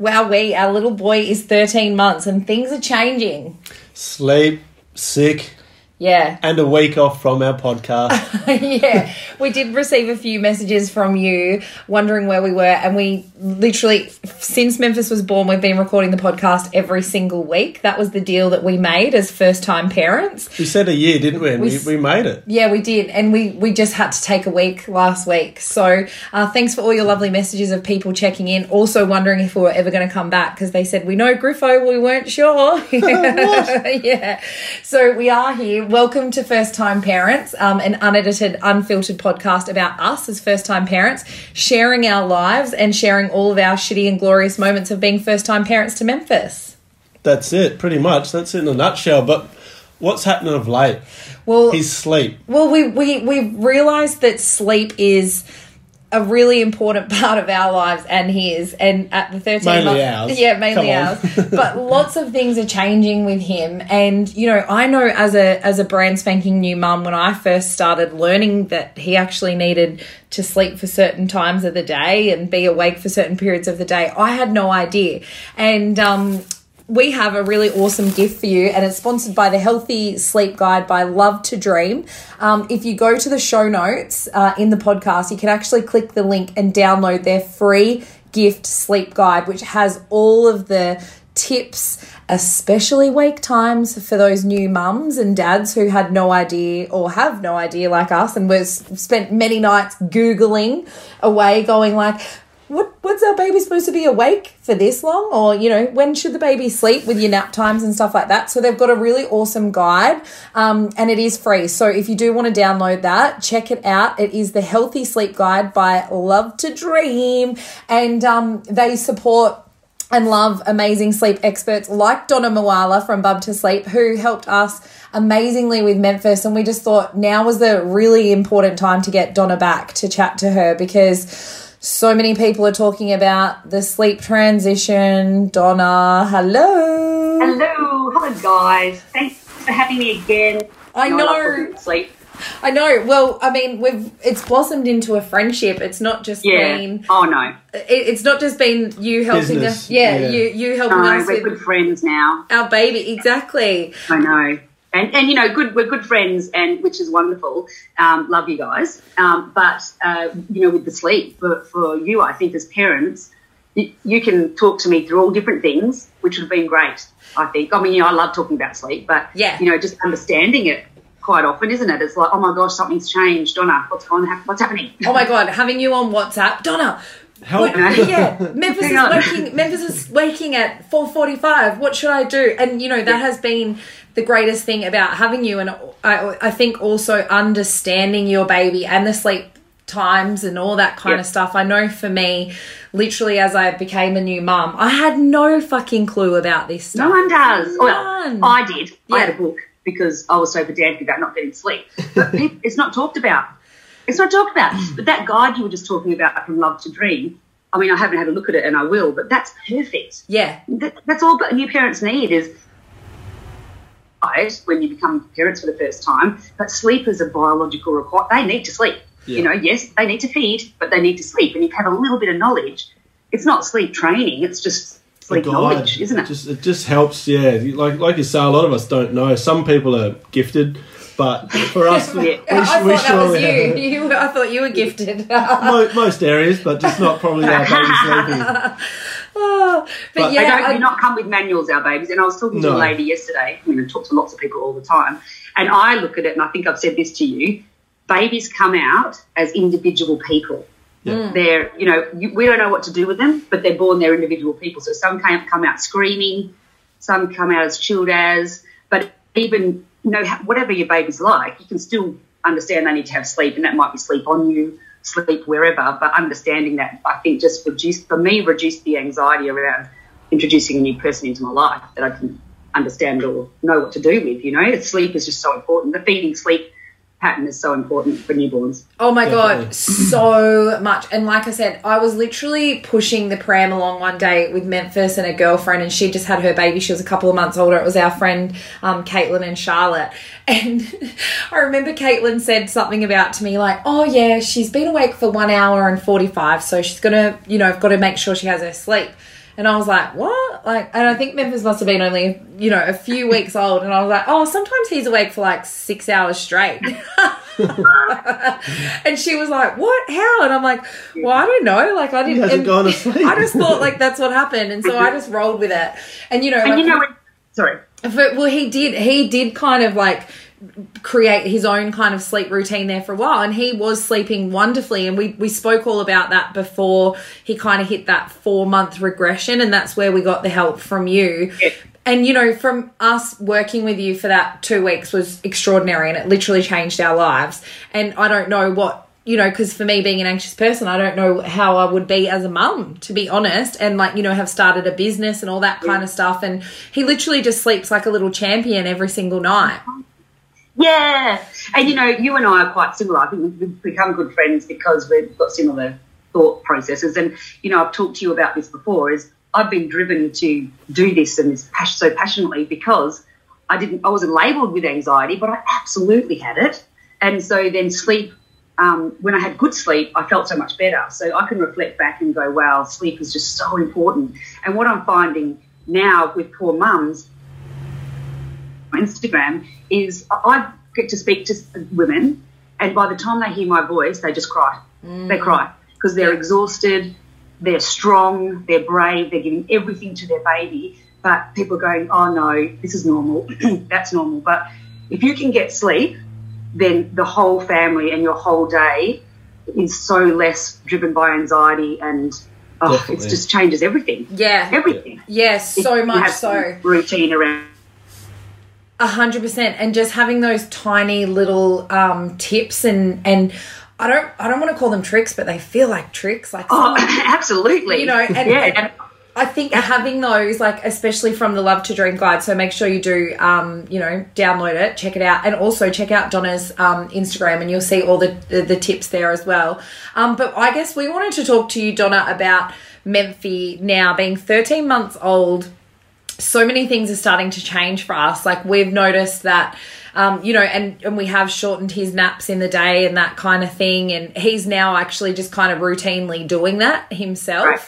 Wow, we, our little boy is 13 months and things are changing. Sleep, sick, Yeah. and a week off from our podcast. yeah, we did receive a few messages from you wondering where we were, and we literally, since Memphis was born, we've been recording the podcast every single week. That was the deal that we made as first time parents. we said a year, didn't we? And we, s- we made it. Yeah, we did, and we we just had to take a week last week. So uh, thanks for all your lovely messages of people checking in, also wondering if we were ever going to come back because they said we know Griffo, we weren't sure. yeah, so we are here. Welcome to First Time Parents, um, an unedited, unfiltered podcast about us as first time parents, sharing our lives and sharing all of our shitty and glorious moments of being first time parents to Memphis. That's it, pretty much. That's it in a nutshell. But what's happening of late? Well, His sleep. Well, we we we realised that sleep is a really important part of our lives and his. And at the thirteen Mainly months, ours. yeah, mainly ours. but lots of things are changing with him. And you know, I know as a as a brand spanking new mum, when I first started learning that he actually needed to sleep for certain times of the day and be awake for certain periods of the day, I had no idea. And um, we have a really awesome gift for you, and it's sponsored by the Healthy Sleep Guide by Love to Dream. Um, if you go to the show notes uh, in the podcast, you can actually click the link and download their free gift sleep guide, which has all of the tips, especially wake times for those new mums and dads who had no idea or have no idea like us and was spent many nights googling away going like what what's our baby supposed to be awake for this long? Or you know when should the baby sleep with your nap times and stuff like that? So they've got a really awesome guide um, and it is free. So if you do want to download that check it out. It is the healthy sleep guide by love to dream. And um, they support and love amazing sleep experts like Donna Mawala from Bub to Sleep, who helped us amazingly with Memphis. And we just thought now was the really important time to get Donna back to chat to her because so many people are talking about the sleep transition. Donna, hello. Hello, hello guys. Thanks for having me again. I You love know. Sleep. I know. Well, I mean, we've it's blossomed into a friendship. It's not just Yeah. been Oh no. it, it's not just been you helping Business, us. Yeah, yeah. you you helping No, us we're with good friends now. our baby. Exactly. I know. And, and you know, good. We're good friends, and which is wonderful. Um, love you guys. Um, but uh, you know, with the sleep for, for you, I think as parents, you, you can talk to me through all different things, which would have been great. I think. I mean, you know, I love talking about sleep, but Yeah. you know, just understanding it quite often, isn't it? It's like, oh my gosh, something's changed, Donna. What's going? on? What's happening? Oh my god, having you on WhatsApp, Donna. Help. what- yeah, Memphis is waking. Memphis is waking at four forty-five. What should I do? And you know that Yeah. has been the greatest thing about having you, and I, I think also understanding your baby and the sleep times and all that kind Yeah. of stuff. I know for me, literally as I became a new mum, I had no fucking clue about this stuff. No one does. None. Well, I did. I had a book because I was so pedantic about not getting sleep. But it's not talked about. It's not talked about. But that guide you were just talking about from Love to Dream, I mean, I haven't had a look at it and I will, but that's perfect. Yeah, That, that's all but new parents need is right, when you become parents for the first time. But sleep is a biological requirement. They need to sleep. You know, yes, they need to feed, but they need to sleep. And you've a little bit of knowledge. It's not sleep training. It's just sleep knowledge, isn't it? Just it just helps. Yeah, like like you say, a lot of us don't know. Some people are gifted, but for us, Yeah. we, I thought we that was you. you. I thought you were gifted. Mo- most areas, but just not probably our baby sleeping. Oh, but, But- They yeah, don't I- do not come with manuals, our babies. And I was talking to a lady yesterday. I mean, I talk to lots of people all the time. And I look at it, and I think I've said this to you babies come out as individual people. Yeah. Mm. They're, you know, you, we don't know what to do with them, but they're born, they're individual people. So some come, come out screaming, some come out as chilled as, but even, you know, whatever your baby's like, you can still understand they need to have sleep, and that might be sleep on you, sleep wherever. But understanding that, I think, just reduced, for me, reduced the anxiety around introducing a new person into my life that I can understand or know what to do with. You know, sleep is just so important. The feeding sleep pattern is so important for newborns. Oh my Definitely. god, so much. And like I said, I was literally pushing the pram along one day with Memphis and a girlfriend, and she just had her baby. She was a couple of months older. It was our friend um, Caitlin and Charlotte. And I remember Caitlin said something about to me like, "Oh yeah, she's been awake for one hour and forty five, so she's gonna, you know, I've got to make sure she has her sleep." And I was like, what? Like, and I think Memphis must have been only, you know, a few weeks old. And I was like, oh, sometimes he's awake for like six hours straight. and she was like, what? How? And I'm like, well, I don't know. Like, I didn't. He hasn't gone to sleep. I just thought like that's what happened. And so I just rolled with it. And, you know, And like, you know, when, sorry. but, well, he did. He did kind of like create his own kind of sleep routine there for a while, and he was sleeping wonderfully. And we we spoke all about that before he kind of hit that four month regression, and that's where we got the help from you. Yeah. And you know, from us working with you for that two weeks was extraordinary, and it literally changed our lives. And I don't know what you know, because for me being an anxious person, I don't know how I would be as a mum, to be honest, and like, you know, have started a business and all that kind of stuff. And he literally just sleeps like a little champion every single night. Yeah, and you know, you and I are quite similar. I think we've become good friends because we've got similar thought processes. And you know, I've talked to you about this before. Is I've been driven to do this and this pas- so passionately because I didn't, I wasn't labelled with anxiety, but I absolutely had it. And so then sleep. Um, when I had good sleep, I felt so much better. So I can reflect back and go, "Wow, sleep is just so important." And what I'm finding now with poor mums Instagram is I get to speak to women, and by the time they hear my voice, they just cry. Mm. They cry because they're exhausted, they're strong, they're brave, they're giving everything to their baby. But people are going, oh no, this is normal, that's normal. But if you can get sleep, then the whole family and your whole day is so less driven by anxiety and oh, it just changes everything. Yeah. Everything. Yes, If so you much have so. routine around A hundred percent, and just having those tiny little um, tips and and I don't I don't want to call them tricks, but they feel like tricks. Like Oh, absolutely. you know, and, yeah, and I think having those, like especially from the Love to Dream guide, so make sure you do, um, you know, download it, check it out, and also check out Donna's um, Instagram, and you'll see all the, the the tips there as well. Um, but I guess we wanted to talk to you, Donna, about Memphi now being 13 months old so many things are starting to change for us. Like we've noticed that, um, you know, and, and we have shortened his naps in the day and that kind of thing. And he's now actually just kind of routinely doing that himself. Right.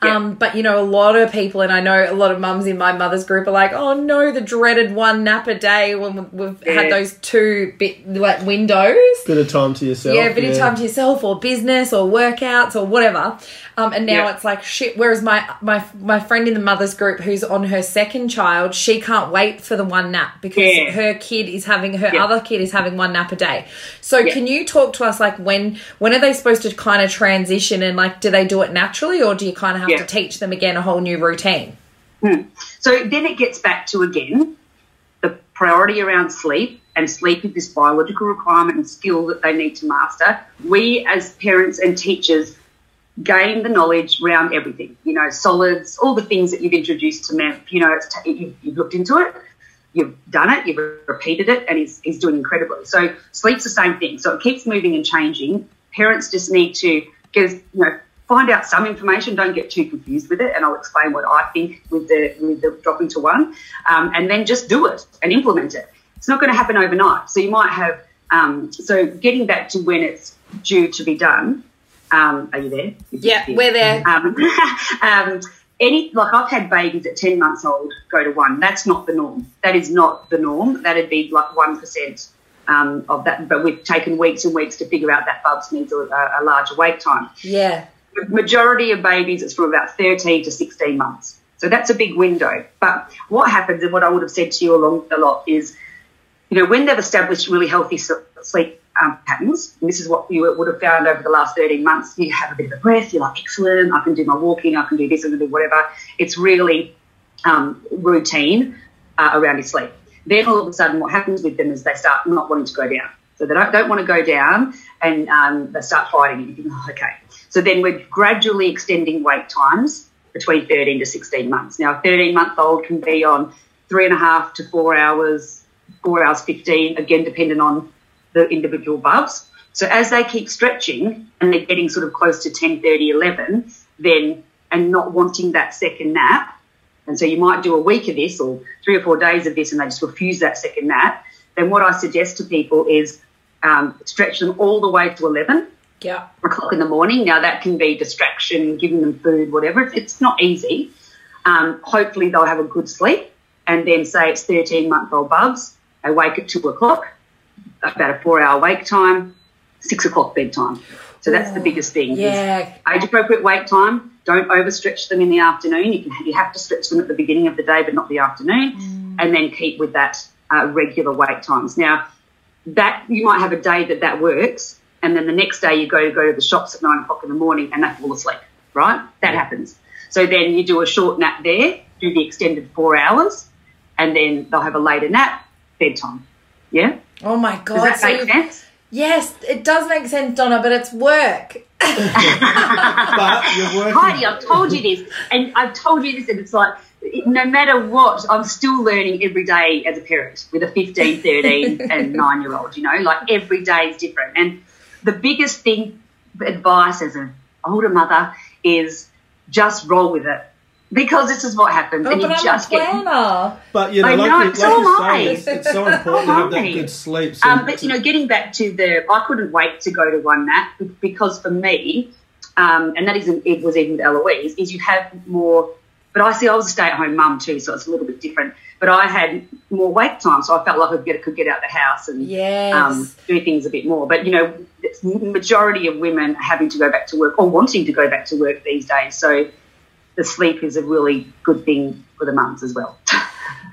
Yeah. Um, but you know, a lot of people, and I know a lot of mums in my mother's group are like, "Oh no, the dreaded one nap a day." When we've had Yeah. those two bit like windows, Bit of time to yourself. yeah, a bit of time to yourself or business or workouts or whatever. Um, and now Yeah. it's like shit. Whereas my my my friend in the mother's group who's on her second child, she can't wait for the one nap because Yeah. her kid is having her Yeah. other kid is having one nap a day. So Yeah. can you talk to us like when when are they supposed to kind of transition and like do they do it naturally or do you kind of have Yeah. to teach them again a whole new routine? Hmm. So then it gets back to again the priority around sleep, and sleep is this biological requirement and skill that they need to master. We, as parents and teachers, gain the knowledge around everything. You know, solids, all the things that you've introduced to me. You know, it's t- you've, you've looked into it, you've done it, you've repeated it, and he's, he's doing incredibly. So sleep's the same thing. So it keeps moving and changing. Parents just need to get, you know, find out some information. Don't get too confused with it, and I'll explain what I think with the with the dropping to one, um, and then just do it and implement it. It's not going to happen overnight. So you might have. Um, so getting back to when it's due to be done. Um, are you there? Yeah, we're there. Any like I've had babies at ten months old go to one. That's not the norm. That is not the norm. That'd be like one percent um, of that. But we've taken weeks and weeks to figure out that Bubs needs a, a larger wait time. Yeah. The majority of babies it's from about thirteen to sixteen months. So that's a big window. But what happens, and what I would have said to you along a lot is, you know, when they've established really healthy sleep um, patterns, and this is what you would have found over the last 13 months, you have a bit of a breath, you're like, excellent, I can do my walking, I can do this, I can do whatever. It's really um, routine uh, around your sleep. Then all of a sudden, what happens with them is they start not wanting to go down. So they don't, don't want to go down and um, they start fighting. Think, oh, okay. So then we're gradually extending wait times between 13 to 16 months. Now, a 13 month old can be on three and a half to four hours, four hours 15, again, depending on individual bubs. So as they keep stretching and they're getting sort of close to 10, 30, 11, then, and not wanting that second nap, and so you might do a week of this or three or four days of this and they just refuse that second nap, then what I suggest to people is um, stretch them all the way to 11 Yeah. o'clock in the morning. Now that can be distraction, giving them food, whatever. It's, not easy. Um, hopefully, they'll have a good sleep, and then say it's 13 month old Bubs. They wake at two o'clock, about a four hour wake time, six o'clock bedtime. So that's the biggest thing. Yeah. Age appropriate wake time. Don't overstretch them in the afternoon. You can you have to stretch them at the beginning of the day, but not the afternoon. And then keep with that uh, regular wake times. Now, that you might have a day that that works, and then the next day you go to go to the shops at nine o'clock in the morning and they fall asleep. Right? That happens. So then you do a short nap there, do the extended four hours, and then they'll have a later nap, bedtime. Yeah. Oh my god. Does that so make sense? Yes, it does make sense, Donna, but it's work. But you're working. Heidi, I've told you this, and I've told you this, and it's like, no matter what, I'm still learning every day as a parent with a 15, 13, and 9 year old, you know, like every day is different. And the biggest thing, advice as an older mother, is just roll with it. Because this is what happens, Oh, and you but I'm just a get. planner. But you know, I like, know, you, so like am you I. say, it's, it's so important to have that good sleep. So Um, but you know, getting back to the, I couldn't wait to go to one nap because for me, um, and that isn't it was even with Eloise, is you have more. But I see I was a stay-at-home mum too, so it's a little bit different. But I had more wake time, so I felt like I could get, could get out the house and Yes. um, do things a bit more. But you know, it's majority of women are having to go back to work or wanting to go back to work these days. So the sleep is a really good thing for the mums as well.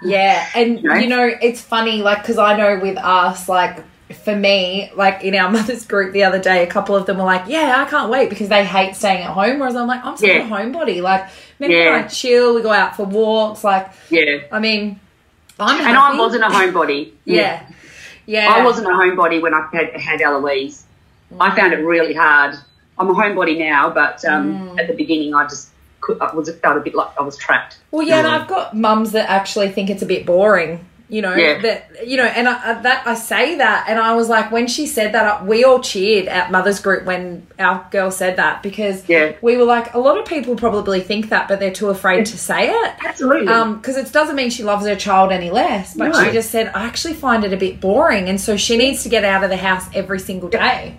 Yeah, and Right? you know, it's funny, like, because I know with us, like, for me, like in our mother's group the other day, a couple of them were like, "Yeah, I can't wait because they hate staying at home." Whereas I'm like, I'm such Yeah. a homebody. Like, maybe Yeah. I chill, we go out for walks. Like, yeah, I mean, I'm and I wasn't a homebody. Yeah, yeah. I wasn't a homebody when I had, had Eloise. I found it really hard. I'm a homebody now, but um, Mm. at the beginning, I just I was felt a bit like I was trapped. Well, yeah, and I've got mums that actually think it's a bit boring. You know Yeah. that you know, and I, I, that I say that, and I was like, when she said that, we all cheered at mothers group when our girl said that because Yeah. we were like, a lot of people probably think that, but they're too afraid to say it. Absolutely. Um, because it doesn't mean she loves her child any less, but No. she just said, I actually find it a bit boring, and so she needs to get out of the house every single day.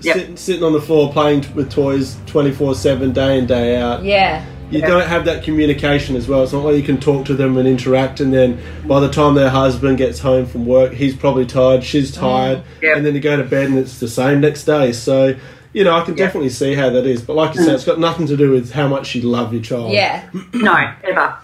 Yep. sitting, sitting on the floor playing t- with toys 24 7 day in day out Yeah, you don't have that communication as well it's not like you can talk to them and interact and then by the time their husband gets home from work he's probably tired she's tired Yep. and then you go to bed and it's the same next day so you know i can definitely see how that is but like you said it's got nothing to do with how much you love your child yeah, no, never.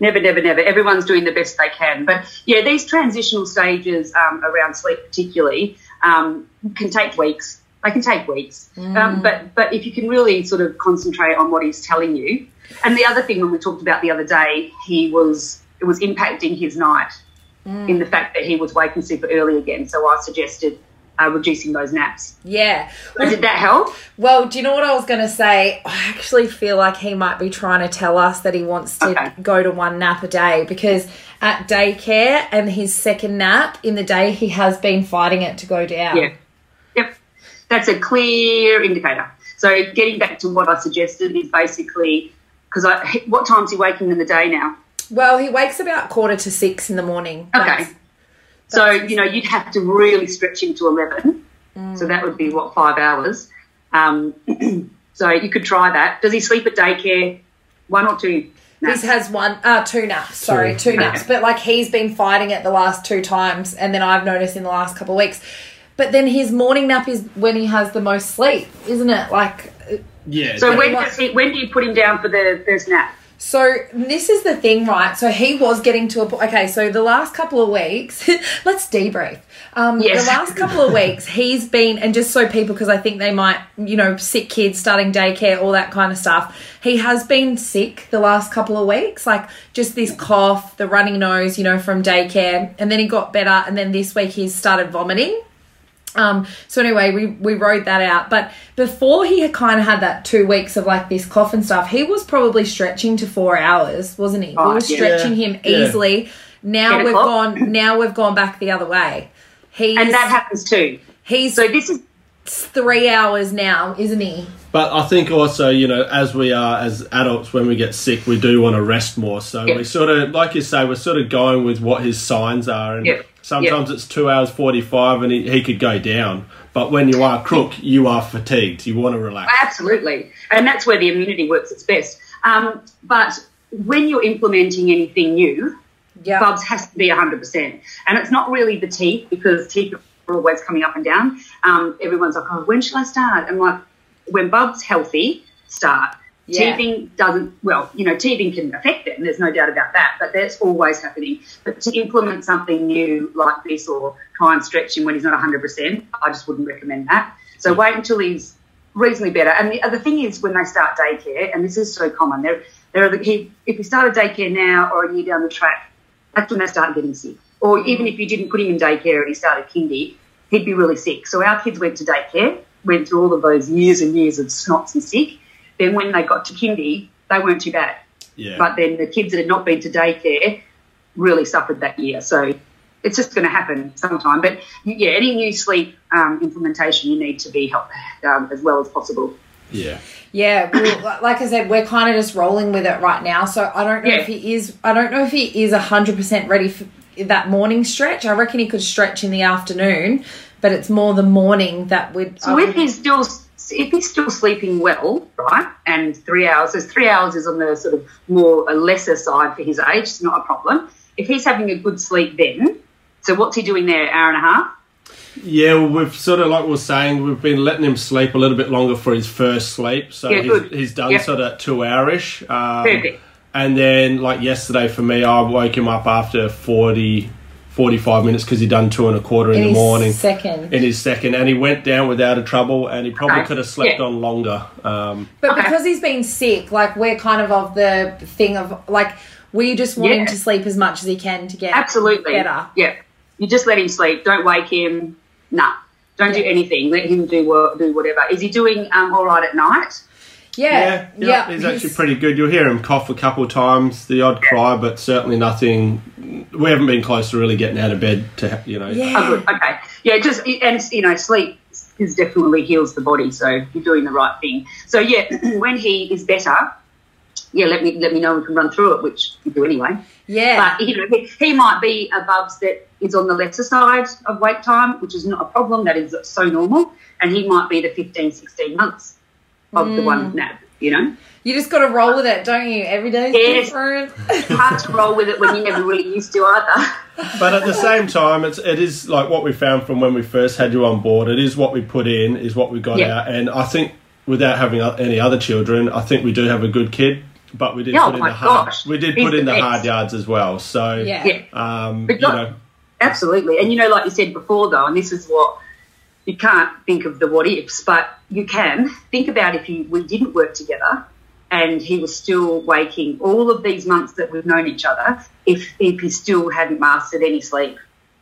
Never, never, never. Everyone's doing the best they can. But yeah, these transitional stages um, around sleep, particularly, um, can take weeks. They can take weeks. Um, but but if you can really sort of concentrate on what he's telling you, and the other thing when we talked about the other day, he was it was impacting his night in the fact that he was waking super early again. So I suggested uh, reducing those naps. yeah. So did that help? Well, do you know what I was going to say? I actually feel like he might be trying to tell us that he wants to Okay. go to one nap a day because at daycare and his second nap in the day, he has been fighting it to go down. Yeah. Yep. That's a clear indicator. So getting back to what I suggested is basically because I what time's he waking in the day now? Well, he wakes about quarter to six in the morning. Okay. That's- So you know you'd have to really stretch him to eleven. So that would be what five hours. Um, so you could try that. Does he sleep at daycare? One or two? He has one, uh, two naps. Sorry, Two. two naps. But like he's been fighting it the last two times, and then I've noticed in the last couple of weeks. But then his morning nap is when he has the most sleep, isn't it? Like yeah So when does he? When do you put him down for the first nap? So this is the thing, right? So he was getting to a point. Okay, so the last couple of weeks, let's debrief. Um, Yes. The last couple of weeks, he's been, and just so people, because I think they might, you know, sick kids starting daycare, all that kind of stuff. He has been sick the last couple of weeks, like just this cough, the running nose, you know, from daycare, and then he got better, and then this week he's started vomiting. Um, so anyway, we, we rode that out. But before he had kind of had that two weeks of like this cough and stuff, he was probably stretching to four hours, wasn't he? we Oh, were yeah. stretching him Yeah. easily. Now Ten we've o'clock. gone. Now we've gone back the other way. He's And that happens too. he's So this is three hours now, isn't he? But I think also, you know, as we are as adults, when we get sick, we do want to rest more. So Yeah. we sort of, like you say, we're sort of going with what his signs are. And Yeah. sometimes it's two hours 45 and he, he could go down. But when you are crook, you are fatigued. You want to relax. Absolutely. And that's where the immunity works its best. Um, but when you're implementing anything new, Yeah. Bubs has to be 100%. And it's not really the teeth because teeth are always coming up and down. Um, everyone's like, oh, when shall I start? And like, when Bub's healthy, start. Yeah. Teething doesn't, well, you know, teething can affect them, there's no doubt about that, but that's always happening. But to implement something new like this or try and stretch him when he's not 100%, I just wouldn't recommend that. So wait until he's reasonably better. And the other thing is when they start daycare, and this is so common, there, there are the, he, if he started daycare now or a year down the track, that's when they start getting sick. Or even mm. if you didn't put him in daycare and he started kindy, he'd be really sick. So our kids went to daycare, went through all of those years and years of snots and sick. Then when they got to kindy, they weren't too bad. Yeah. But then the kids that had not been to daycare really suffered that year. So it's just going to happen sometime. But yeah, any new sleep um, implementation, you need to be helped um, as well as possible. yeah. Yeah, well, like I said, we're kind of just rolling with it right now. So I don't know Yeah. if he is. I don't know if he is hundred percent ready for that morning stretch. I reckon he could stretch in the afternoon, but it's more the morning that would. So if he's still if he's still sleeping well, right, and three hours, there's three hours is on the sort of more a lesser side for his age. It's not a problem. If he's having a good sleep, then so what's he doing there? Hour and a half. Yeah, well, we've sort of like we we're saying, we've been letting him sleep a little bit longer for his first sleep. So Yeah, he's, he's done Yeah. sort of two hourish. Um, Perfect. And then, like yesterday for me, I woke him up after 40, 45 minutes because he'd done two and a quarter in, in the morning. second. in his second, and he went down without a trouble, and he probably Okay. could have slept Yeah. on longer. Um, But Okay. because he's been sick, like we're kind of of the thing of like we just want him to sleep as much as he can to get Absolutely. better. Yeah. You just let him sleep. Don't wake him. Nah. Don't do anything. Let him do what, do whatever. Is he doing um, all right at night? Yeah, yeah, yeah. he's actually pretty good. You'll hear him cough a couple of times, the odd cry, but certainly nothing. We haven't been close to really getting out of bed to, ha- you know. Yeah. Oh, good. Okay. Yeah, just and you know, sleep is definitely heals the body, so you're doing the right thing. So yeah, when he is better, yeah, let me let me know. We can run through it, which we do anyway. Yeah. But you know, he, he might be a Bubs that is on the lesser side of wait time, which is not a problem. That is so normal, and he might be the 15, 16 months of the Mm. one nap. You know, You just got to roll with it, don't you? Every day's Yes. different. hard to roll with it when you never really used to either. But at the same time, it's it is like what we found from when we first had you on board. It is what we put in, is what we got Yeah. out, and I think without having any other children, I think we do have a good kid. But we did Yeah, put oh in my the hard. gosh. We did He's put in the the hard yards as well. So yeah. Yeah. um, But you not- know, Absolutely. And you know, like you said before, though, and this is what you can't think of the what ifs, but you can think about if you, we didn't work together and he was still waking all of these months that we've known each other, if, if he still hadn't mastered any sleep.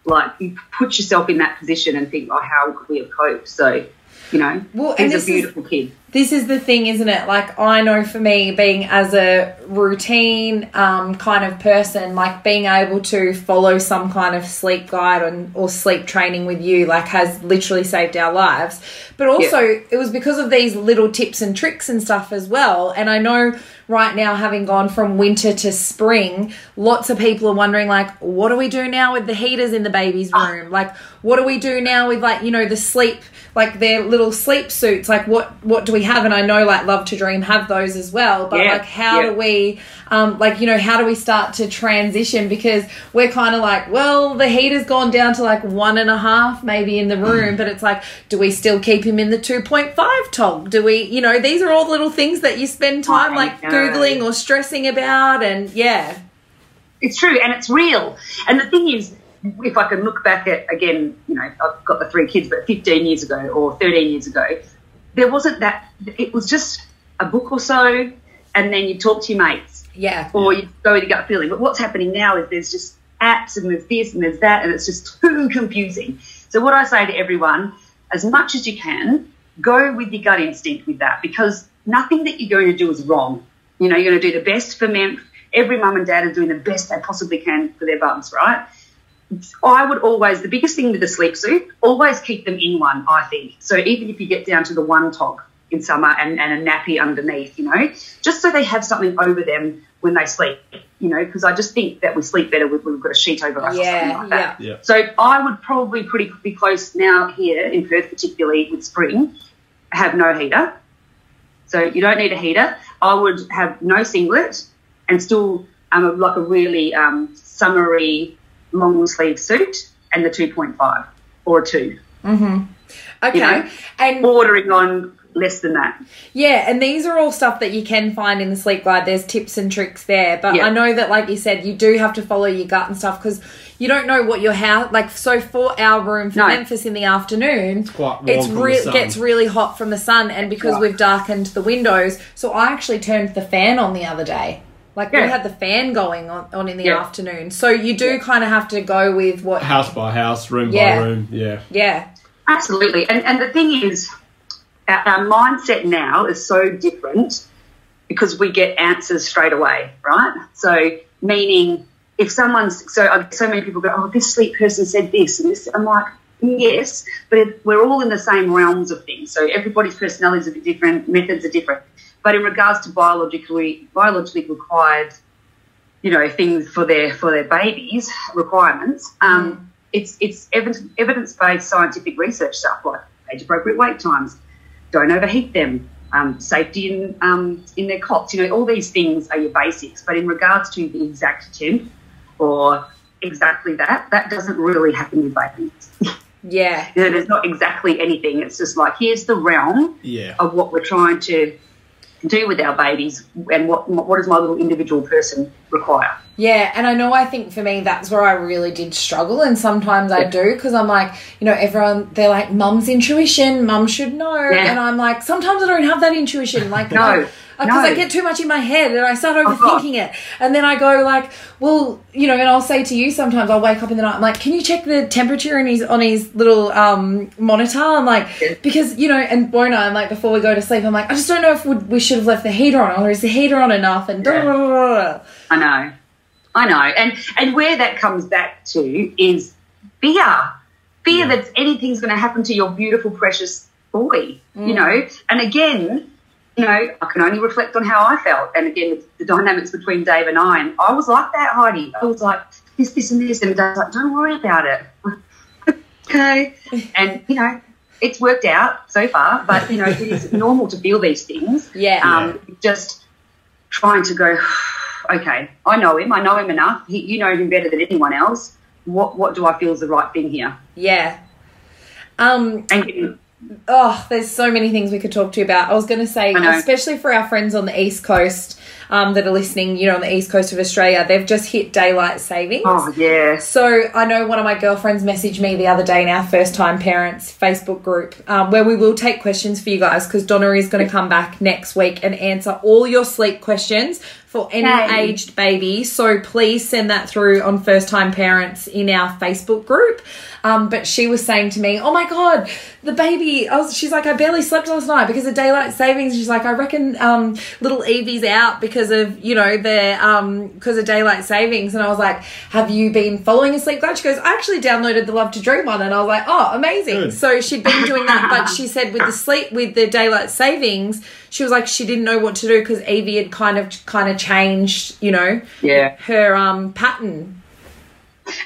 Like, you put yourself in that position and think, oh, how could we have coped? So, you know, Well, and he's this a is- kid. this is the thing, isn't it? Like I know for me, being as a routine um, kind of person, like being able to follow some kind of sleep guide and, or sleep training with you, like has literally saved our lives. But also, it was because of these little tips and tricks and stuff as well. And I know right now, having gone from winter to spring, lots of people are wondering, like, what do we do now with the heaters in the baby's ah. room? Like, what do we do now with like you know the sleep, like their little sleep suits? Like, what what do we have? And I know like Love to Dream have those as well, but Yeah, like, how yeah. do we, um, like you know, how do we start to transition? Because we're kind of like, well, the heat has gone down to like one and a half maybe in the room, but it's like, do we still keep him in the two point five tog? Do we, you know, these are all little things that you spend time I like googling or stressing about, and yeah, It's true, and it's real. And the thing is, if I can look back at again, you know, I've got the three kids, but 15 years ago or 13 years ago, there wasn't that. It was just a book or so, and then you talk to your mates, yeah, or you go with your gut feeling. But what's happening now is there's just apps and there's this and there's that, and it's just too confusing. So what I say to everyone, as much as you can, go with your gut instinct with that because nothing that you're going to do is wrong. You know, you're going to do the best for men. Every mum and dad are doing the best they possibly can for their bums, right? I would always, the biggest thing with the sleep suit, always keep them in one, I think. So even if you get down to the one tog in summer and, and a nappy underneath, you know, just so they have something over them when they sleep, you know, because I just think that we sleep better when we've got a sheet over us or something yeah, like that. yeah. yeah. So I would probably pretty be close now here in Perth, particularly with spring, have no heater. So you don't need a heater. I would have no singlet and still um, like a really um, summery long sleeve suit and the 2.5 or a 2. Okay. You know? And Bordering on less than that. Yeah, and these are all stuff that you can find in the sleep guide. There's tips and tricks there, but Yeah. I know that, like you said, you do have to follow your gut and stuff because you don't know what your house like. So for our room for No. Memphis in the afternoon, it's quite warm it's from re- gets really hot from the sun, and because right. we've darkened the windows, so I actually turned the fan on the other day. Like we had the fan going on, on in the Yeah. afternoon, so you do kind of have to go with what. House by house, room Yeah. by room. Yeah. Yeah, Absolutely. And, and the thing is, our, our mindset now is so different because we get answers straight away, right? So, meaning if someone's, so so many people go, oh, this sleep person said this and this. I'm like, yes, but we're all in the same realms of things. So, everybody's personality is a bit different, methods are different. But in regards to biologically, biologically required, you know, things for their for their babies requirements, um, it's it's evidence based scientific research stuff like age appropriate wait times, don't overheat them, um, safety in um, in their cots. You know, all these things are your basics. But in regards to the exact temp or exactly that, that doesn't really happen with babies. yeah, You know, there's not exactly anything. It's just like here's the realm Yeah. of what we're trying to do with our babies and what what does my little individual person require. Yeah, and I know I think for me that's where I really did struggle, and sometimes I do because I'm like, you know, everyone they're like, "Mum's intuition, mum should know," Yeah. and I'm like, sometimes I don't have that intuition, like, No, because I get too much in my head and I start Oh, overthinking it, and then I go like, well, you know, and I'll say to you sometimes I'll wake up in the night, I'm like, can you check the temperature in his on his little um monitor? I'm like, Yeah. because you know, and I? I'm like, before we go to sleep, I'm like, I just don't know if we, should have left the heater on, or is the heater on enough, and da, da, da, da. I know, I know, and and where that comes back to is fear, fear Yeah. that anything's going to happen to your beautiful, precious boy. Mm. You know, and again, you know, I can only reflect on how I felt, and again, the dynamics between Dave and I, and I was like that, Heidi. I was like this, this, and this, and Dave's like, don't worry about it. okay, and you know. It's worked out so far, but you know it is normal to feel these things. Yeah. Um, just trying to go, okay, I know him, I know him enough. He, you know him better than anyone else. What what do I feel is the right thing here? yeah. Um, And Oh, there's so many things we could talk to you about. I was going to say, especially for our friends on the East Coast um, that are listening, you know, on the East Coast of Australia, they've just hit daylight savings. oh yes, So I know one of my girlfriends messaged me the other day in our first time parents Facebook group um, where we will take questions for you guys because Donna is going to come back next week and answer all your sleep questions for any Yay. aged baby. So please send that through on first time parents in our Facebook group. Um, but she was saying to me, "Oh my god, the baby!" I was, she's like, "I barely slept last night because of daylight savings." She's like, "I reckon um, little Evie's out because of you know the um, because of daylight savings." And I was like, "Have you been following a sleep guide?" She goes, "I actually downloaded the Love to Dream one," and I was like, "Oh, amazing!" Good. So she'd been doing that, but she said with the sleep with the daylight savings, she was like she didn't know what to do because Evie had kind of kind of changed, you know, yeah, her um pattern.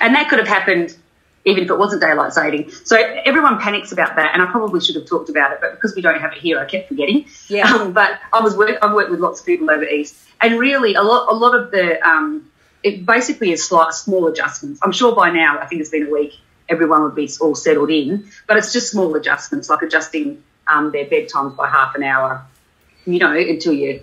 and that could have happened even if it wasn't daylight saving. So everyone panics about that, and I probably should have talked about it, but because we don't have it here, I kept forgetting. Yeah. Um, but I was work, I've worked with lots of people over east, and really a lot a lot of the um, it basically is slight small adjustments. I'm sure by now, I think it's been a week, everyone would be all settled in, but it's just small adjustments like adjusting um, their bedtimes by half an hour, you know, until you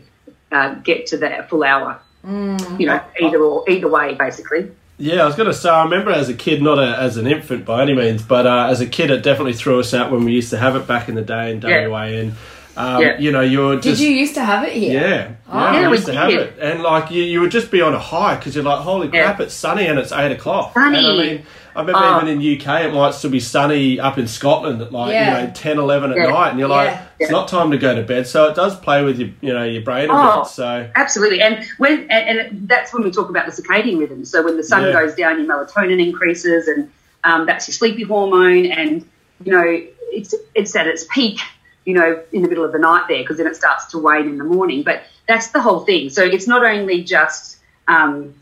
uh, get to that full hour. You know, either or either way, basically. Yeah, I was going to say, I remember as a kid, not a, as an infant by any means, but uh, as a kid, it definitely threw us out when we used to have it back in the day in Yeah. WA. And, um, Yeah. you know, you're Did you used to have it here? Yeah, Oh. yeah, Yeah, we we used to have it, and like you, you would just be on a high because you're like, holy Yeah. crap, it's sunny and it's eight o'clock. Sunny. And I mean, I remember Oh. even in UK, it might still be sunny up in Scotland at like Yeah. you know 10, 11 at Yeah. night, and you're like, Yeah. it's not time to go to bed. So it does play with your, you know, your brain a Oh. bit. So Absolutely, and when and, and that's when we talk about the circadian rhythm. So when the sun goes down, your melatonin increases, and um, that's your sleepy hormone. And you know, it's it's at its peak, you know, in the middle of the night there, because then it starts to wane in the morning. But that's the whole thing. So it's not only just um,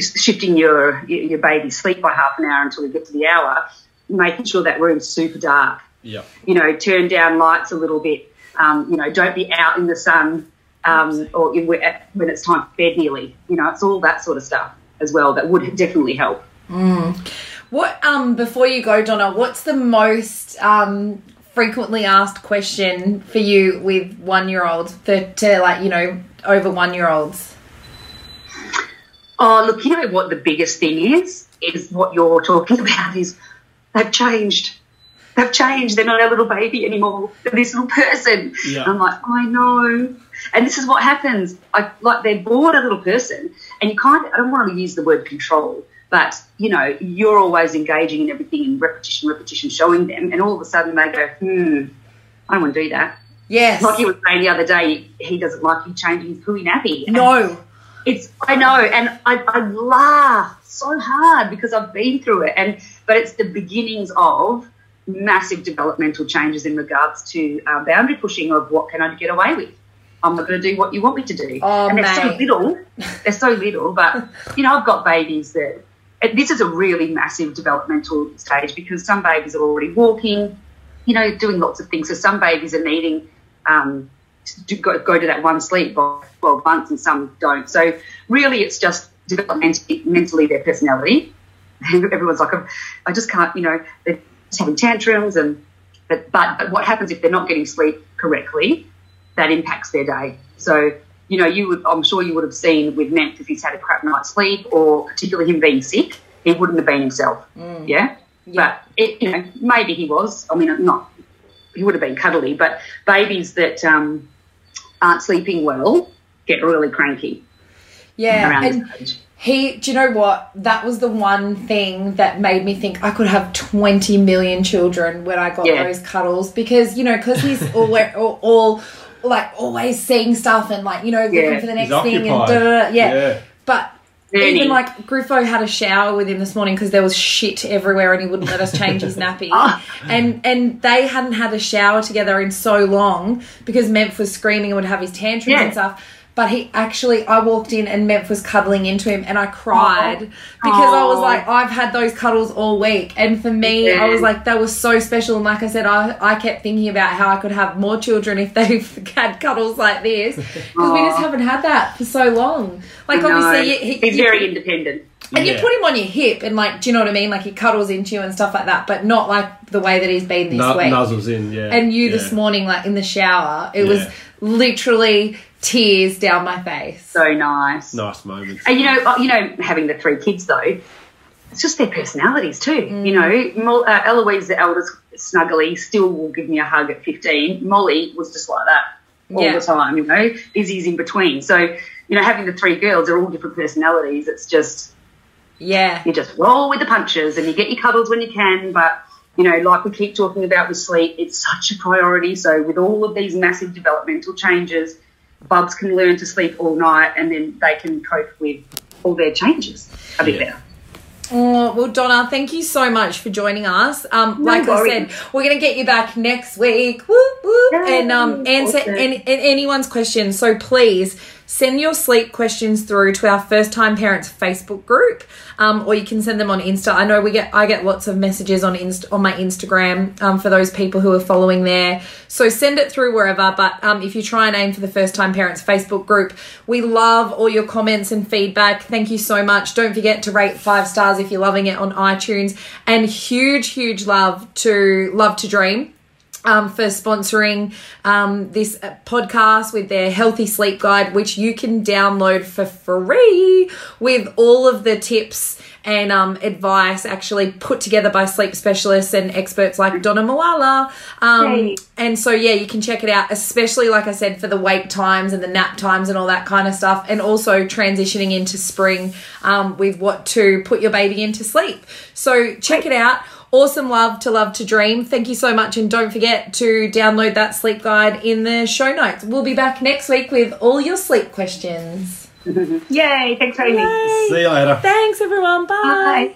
shifting your your baby's sleep by half an hour until we get to the hour, making sure that room's super dark yeah, you know, turn down lights a little bit. Um, you know, don't be out in the sun um, or in, when it's time for bed nearly. You know, it's all that sort of stuff as well that would definitely help. What um before you go, Donna? What's the most um frequently asked question for you with one year olds for to like you know over one year olds? Oh, look, you know what the biggest thing is? Is what you're talking about is they've changed. They've changed. They're not a little baby anymore. They're this little person. Yeah. I'm like, I know. And this is what happens. I like they're born a little person, and you kind of I don't want to use the word control, but you know you're always engaging in everything in repetition, repetition, showing them, and all of a sudden they go, hmm, I don't want to do that. Yes. Like he was saying the other day, he doesn't like you changing his pooey nappy. No. It's I know, and I, I laugh so hard because I've been through it, and but it's the beginnings of massive developmental changes in regards to uh, boundary pushing of what can I get away with. I'm not going to do what you want me to do, Oh, and they're so little. They're so little, but you know, I've got babies that. This is a really massive developmental stage because some babies are already walking, you know, doing lots of things. So some babies are needing um, go, go to that one sleep by 12 months and some don't. So really it's just developmentally mentally their personality. Everyone's like, I just can't, you know, they're just having tantrums and but, but but what happens if they're not getting sleep correctly? That impacts their day. So you know, you would I'm sure you would have seen with Memphis if he's had a crap night's sleep or particularly him being sick, he wouldn't have been himself. Yeah? Yeah. But it, you know, maybe he was. I mean, not he would have been cuddly, but babies that um, aren't sleeping well get really cranky Yeah. And he, do you know what? That was the one thing that made me think I could have 20 million children when I got Yeah. those cuddles because, you know, because he's all, all, all like always seeing stuff and like, you know, looking Yeah. for the next thing and occupied. da, da, da. Yeah. Yeah. But Even like Griffo had a shower with him this morning because there was shit everywhere and he wouldn't let us change his nappy. Ah. And and they hadn't had a shower together in so long because Memph was screaming and would have his tantrums Yeah. and stuff. But he actually, I walked in and Memph was cuddling into him, and I cried because I was like, I've had those cuddles all week, and for me, I was like, that was so special. And like I said, I I kept thinking about how I could have more children if they've had cuddles like this. Because we just haven't had that for so long. Like obviously, he, he's you- very independent. And you put him on your hip, and like, do you know what I mean? Like he cuddles into you and stuff like that, but not like the way that he's been this Nu- week. nuzzles in, yeah. And you this morning, like in the shower, it was literally tears down my face. So nice. Nice moments. And you know, uh, you know, having the three kids though, it's just their personalities too. Mm. You know, Mol- uh, Eloise, the eldest, snuggly, still will give me a hug at fifteen. Molly was just like that all Yeah. the time. You know, Izzy's in between. So you know, having the three girls, they're all different personalities. It's just Yeah. you just roll with the punches and you get your cuddles when you can. But, you know, like we keep talking about with sleep, it's such a priority. So, with all of these massive developmental changes, bubs can learn to sleep all night and then they can cope with all their changes a bit Yeah. better. Oh, well, Donna, thank you so much for joining us. Um, No like I said, we're going to get you back next week. Whoop, whoop, Yay, and um, answer awesome. any, anyone's questions. So please send your sleep questions through to our first time parents Facebook group, um, or you can send them on Insta. I know we get I get lots of messages on Inst- on my Instagram um, for those people who are following there. So send it through wherever. But um, if you try and aim for the first time parents Facebook group, we love all your comments and feedback. Thank you so much. Don't forget to rate five stars if you're loving it on iTunes, and huge huge love to Love to Dream um, for sponsoring um, this podcast with their healthy sleep guide, which you can download for free with all of the tips and um, advice actually put together by sleep specialists and experts like Donna Malala. Um, and so, yeah, you can check it out, especially, like I said, for the wake times and the nap times and all that kind of stuff. And also transitioning into spring um, with what to put your baby into sleep. So, check it out. Awesome love to love to dream. Thank you so much. And don't forget to download that sleep guide in the show notes. We'll be back next week with all your sleep questions. Yay! Thanks for having me. Yay. See you later. Thanks, everyone. Bye. Bye.